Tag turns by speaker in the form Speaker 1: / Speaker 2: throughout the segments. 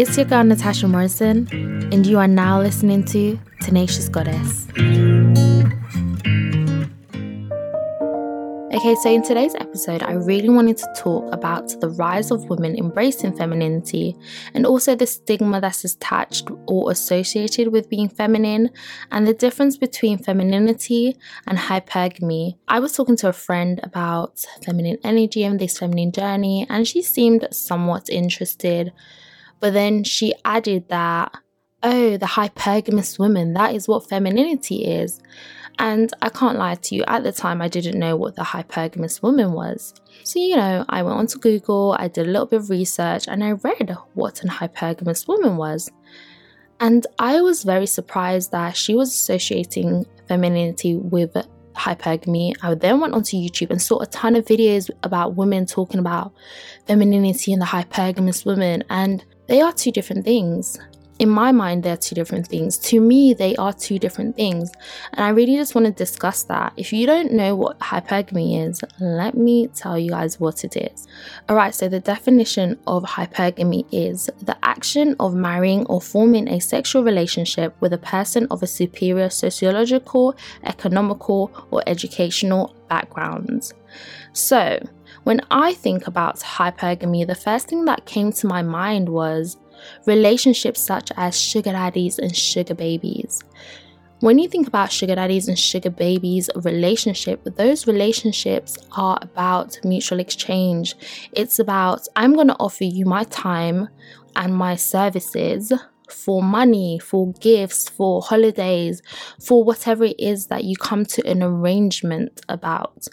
Speaker 1: It's your girl Natasha Morrison, and you are now listening to Tenacious Goddess. Okay, so in today's episode, I really wanted to talk about the rise of women embracing femininity and also the stigma that's attached or associated with being feminine and the difference between femininity and hypergamy. I was talking to a friend about feminine energy and this feminine journey, and she seemed somewhat interested. But then she added that, oh, the hypergamous woman, that is what femininity is. And I can't lie to you, at the time I didn't know what the hypergamous woman was. So, you know, I went onto Google, I did a little bit of research, and I read what an hypergamous woman was. And I was very surprised that she was associating femininity with hypergamy. I then went onto YouTube and saw a ton of videos about women talking about femininity and the hypergamous woman, and they are two different things in my mind, they're two different things. To me, they are two different things. And I really just want to discuss that. If you don't know what hypergamy is, let me tell you guys what it is. Alright, so the definition of hypergamy is the action of marrying or forming a sexual relationship with a person of a superior sociological, economical, or educational background. So, when I think about hypergamy, the first thing that came to my mind was relationships such as sugar daddies and sugar babies. When you think about sugar daddies and sugar babies relationship, those relationships are about mutual exchange. It's about I'm going to offer you my time and my services for money, for gifts, for holidays, for whatever it is that you come to an arrangement about.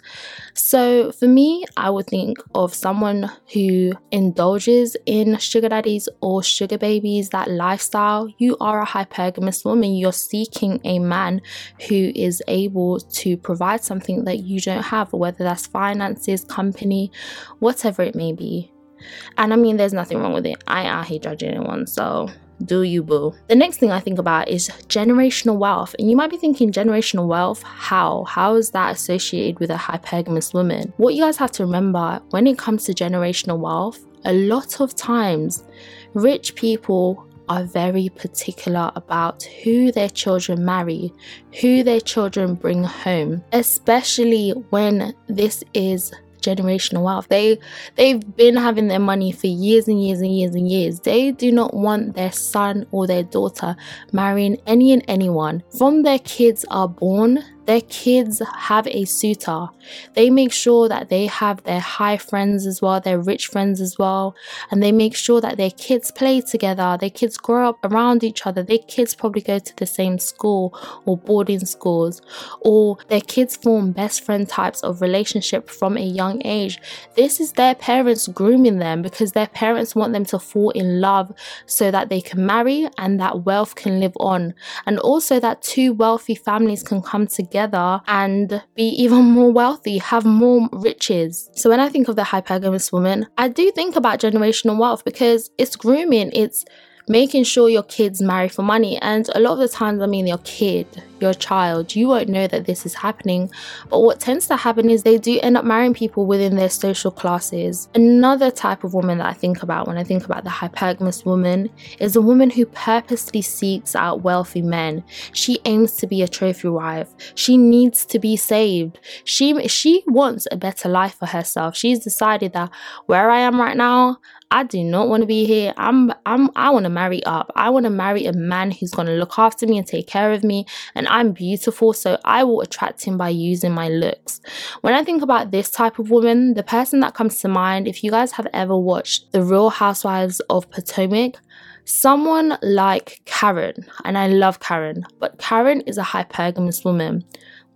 Speaker 1: So, for me, I would think of someone who indulges in sugar daddies or sugar babies, that lifestyle. You are a hypergamous woman. You're seeking a man who is able to provide something that you don't have, whether that's finances, company, whatever it may be. And I mean, there's nothing wrong with it. I I hate judging anyone, so do you boo? The next thing I think about is generational wealth. And you might be thinking, generational wealth? How? How is that associated with a hypergamous woman? What you guys have to remember when it comes to generational wealth, a lot of times rich people are very particular about who their children marry, who their children bring home, especially when this is generational wealth. They they've been having their money for years and years and years and years. They do not want their son or their daughter marrying any and anyone. From their kids are born, their kids have a suitor. They make sure that they have their high friends as well, their rich friends as well, and they make sure that their kids play together, their kids grow up around each other, their kids probably go to the same school or boarding schools, or their kids form best friend types of relationship from a young age. This is their parents grooming them because their parents want them to fall in love so that they can marry and that wealth can live on, and also that two wealthy families can come together together and be even more wealthy, have more riches. So when I think of the hypergamous woman, I do think about generational wealth because it's grooming, it's making sure your kids marry for money. And a lot of the times, I mean, your kid, your child, you won't know that this is happening. But what tends to happen is they do end up marrying people within their social classes. Another type of woman that I think about when I think about the hypergamous woman is a woman who purposely seeks out wealthy men. She aims to be a trophy wife. She needs to be saved. She she wants a better life for herself. She's decided that where I am right now, I do not want to be here. I'm I'm I want to marry up. I want to marry a man who's going to look after me and take care of me and I'm beautiful so I will attract him by using my looks. When I think about this type of woman, the person that comes to mind if you guys have ever watched The Real Housewives of Potomac, someone like Karen, and I love Karen, but Karen is a hypergamous woman.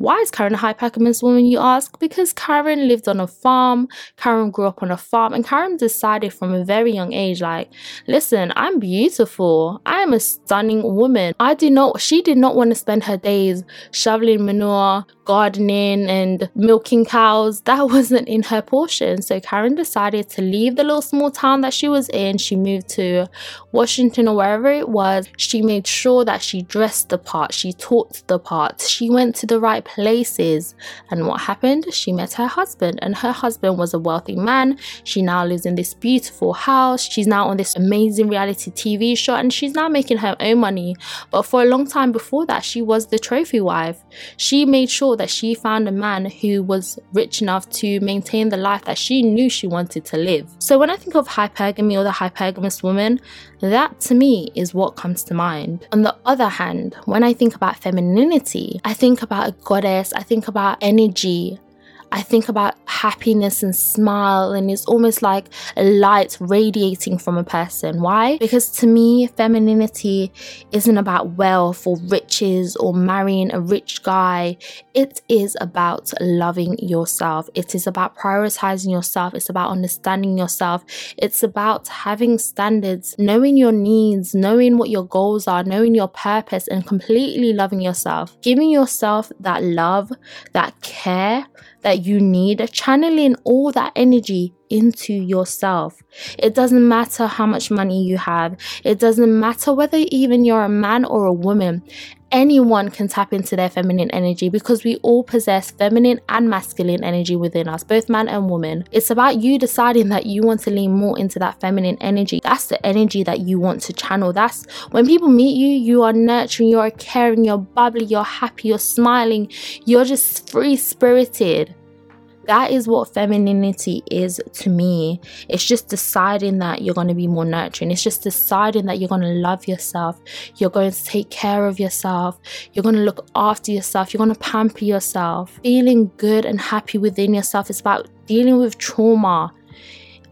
Speaker 1: Why is Karen a hypergamous woman, you ask? Because Karen lived on a farm, Karen grew up on a farm, and Karen decided from a very young age, like, listen, I'm beautiful. I am a stunning woman. I do not, she did not want to spend her days shoveling manure, gardening, and milking cows. That wasn't in her portion. So Karen decided to leave the little small town that she was in. She moved to Washington or wherever it was. She made sure that she dressed the part, she talked the part, she went to the right places. And what happened? She met her husband, and her husband was a wealthy man. She now lives in this beautiful house. She's now on this amazing reality TV show, and she's now making her own money. But for a long time before that, she was the trophy wife. She made sure that she found a man who was rich enough to maintain the life that she knew she wanted to live. So when I think of hypergamy or the hypergamous woman, that to me is what comes to mind. On the other hand, when I think about femininity, I think about a goddess, I think about energy, I think about happiness and smile, and it's almost like a light radiating from a person. Why? Because to me, femininity isn't about wealth or riches or marrying a rich guy. It is about loving yourself. It is about prioritizing yourself. It's about understanding yourself. It's about having standards, knowing your needs, knowing what your goals are, knowing your purpose, and completely loving yourself. Giving yourself that love, that care that you need, channeling all that energy into yourself. It doesn't matter how much money you have, it doesn't matter whether even you're a man or a woman anyone can tap into their feminine energy because we all possess feminine and masculine energy within us, both man and woman. It's about you deciding that you want to lean more into that feminine energy. That's the energy that you want to channel. That's when people meet you, you are nurturing, you're caring, you're bubbly, you're happy, you're smiling, you're just free spirited. That is what femininity is to me. It's just deciding that you're going to be more nurturing. It's just deciding that you're going to love yourself. You're going to take care of yourself. You're going to look after yourself. You're going to pamper yourself. Feeling good and happy within yourself is about dealing with trauma.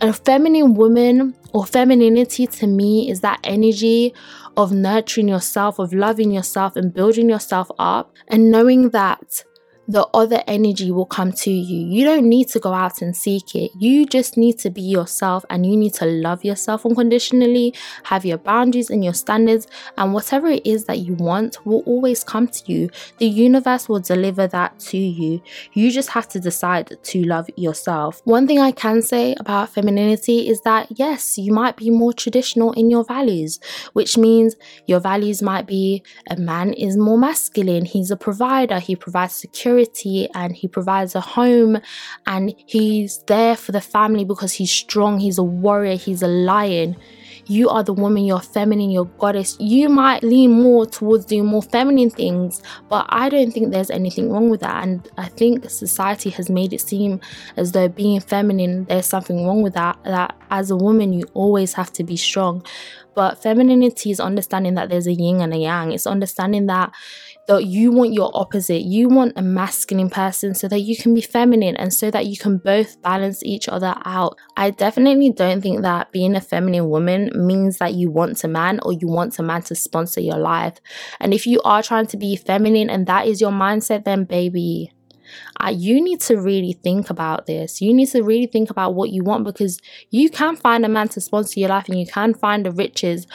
Speaker 1: A feminine woman or femininity to me is that energy of nurturing yourself, of loving yourself and building yourself up, and knowing that the other energy will come to you. You don't need to go out and seek it. You just need to be yourself and you need to love yourself unconditionally, have your boundaries and your standards, and whatever it is that you want will always come to you. The universe will deliver that to you. You just have to decide to love yourself. One thing I can say about femininity is that yes, you might be more traditional in your values, which means your values might be a man is more masculine, he's a provider, he provides security security and he provides a home and he's there for the family because he's strong, he's a warrior, he's a lion. You are the woman, you're feminine, you're goddess. You might lean more towards doing more feminine things, but I don't think there's anything wrong with that. And I think society has made it seem as though being feminine, there's something wrong with that. That as a woman, you always have to be strong. But femininity is understanding that there's a yin and a yang. It's understanding that that you want your opposite. You want a masculine person so that you can be feminine and so that you can both balance each other out. I definitely don't think that being a feminine woman means that you want a man or you want a man to sponsor your life. And if you are trying to be feminine and that is your mindset, then baby, uh, you need to really think about this. You need to really think about what you want because you can find a man to sponsor your life and you can find the riches,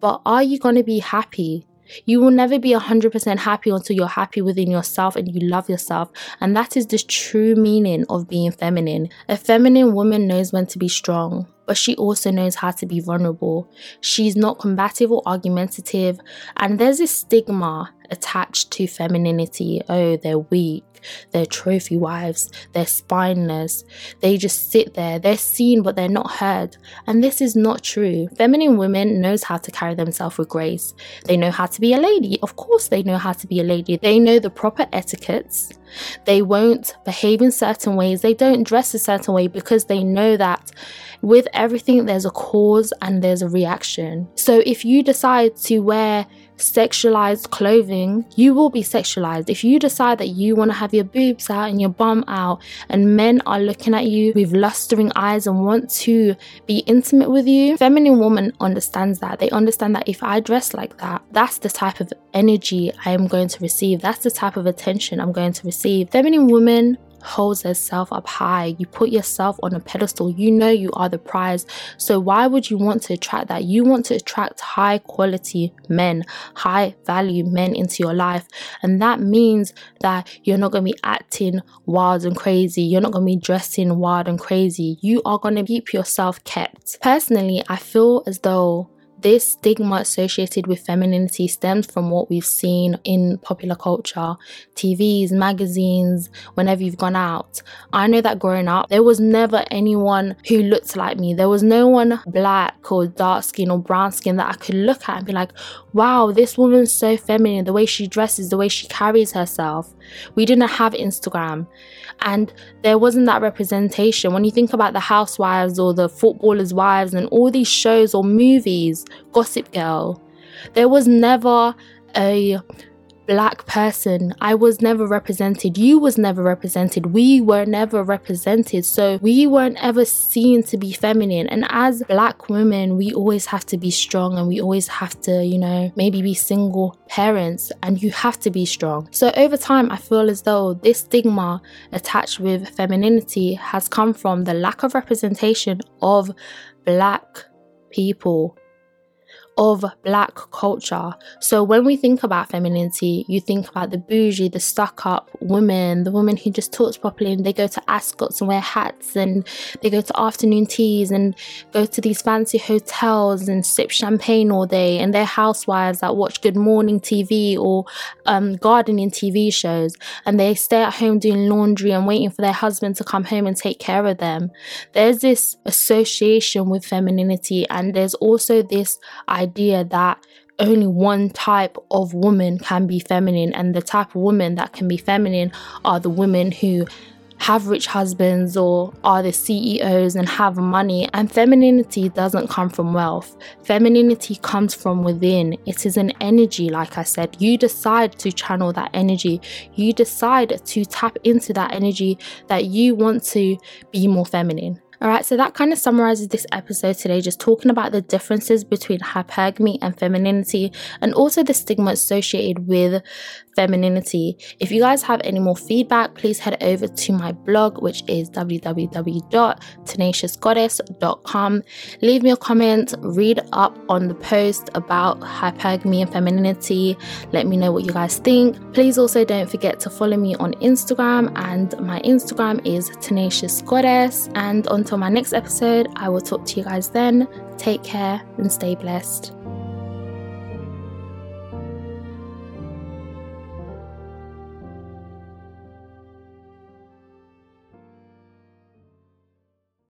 Speaker 1: but are you going to be happy? You will never be 100% happy until you're happy within yourself and you love yourself. And that is the true meaning of being feminine. A feminine woman knows when to be strong, but she also knows how to be vulnerable. She's not combative or argumentative. And there's this stigma attached to femininity. Oh, they're weak they're trophy wives, they're spineless, they just sit there, they're seen but they're not heard. And this is not true. Feminine women knows how to carry themselves with grace. They know how to be a lady. Of course they know how to be a lady. They know the proper etiquettes. They won't behave in certain ways. They don't dress a certain way because they know that with everything there's a cause and there's a reaction. So if you decide to wear sexualized clothing, you will be sexualized. If you decide that you want to have your boobs out and your bum out, and men are looking at you with lustering eyes and want to be intimate with you, feminine woman understands that. They understand that if I dress like that, that's the type of energy I am going to receive. That's the type of attention I'm going to receive. Feminine woman holds herself up high. You put yourself on a pedestal. You know you are the prize. So why would you want to attract that? You want to attract high quality men, high value men into your life. And that means that you're not going to be acting wild and crazy. You're not going to be dressing wild and crazy. You are going to keep yourself kept. Personally, I feel as though this stigma associated with femininity stems from what we've seen in popular culture, TVs, magazines, whenever you've gone out. I know that growing up, there was never anyone who looked like me. There was no one black or dark skin or brown skin that I could look at and be like, wow, this woman's so feminine, the way she dresses, the way she carries herself. We didn't have Instagram and there wasn't that representation. When you think about the housewives or the footballers' wives and all these shows or movies, Gossip Girl, there was never a black person. I was never represented. You was never represented. We were never represented. So we weren't ever seen to be feminine. And as black women we always have to be strong and we always have to you know maybe be single parents and you have to be strong. So over time i feel as though this stigma attached with femininity has come from the lack of representation of black people of black culture. So when we think about femininity, you think about the bougie, the stuck up women, the women who just talks properly and they go to Ascot's and wear hats and they go to afternoon teas and go to these fancy hotels and sip champagne all day and they're housewives that watch good morning TV or um, gardening TV shows and they stay at home doing laundry and waiting for their husband to come home and take care of them. There's this association with femininity and there's also this idea idea that only one type of woman can be feminine, and the type of women that can be feminine are the women who have rich husbands or are the CEOs and have money. And femininity doesn't come from wealth. Femininity comes from within. It is an energy, like I said. You decide to channel that energy. You decide to tap into that energy that you want to be more feminine. All right, so that kind of summarizes this episode today, just talking about the differences between hypergamy and femininity and also the stigma associated with femininity. If you guys have any more feedback, please head over to my blog, which is www.tenaciousgoddess.com. Leave me a comment, read up on the post about hypergamy and femininity. Let me know what you guys think. Please also don't forget to follow me on Instagram, and my Instagram is Tenacious Goddess. And until my next episode, I will talk to you guys then. Take care and stay blessed.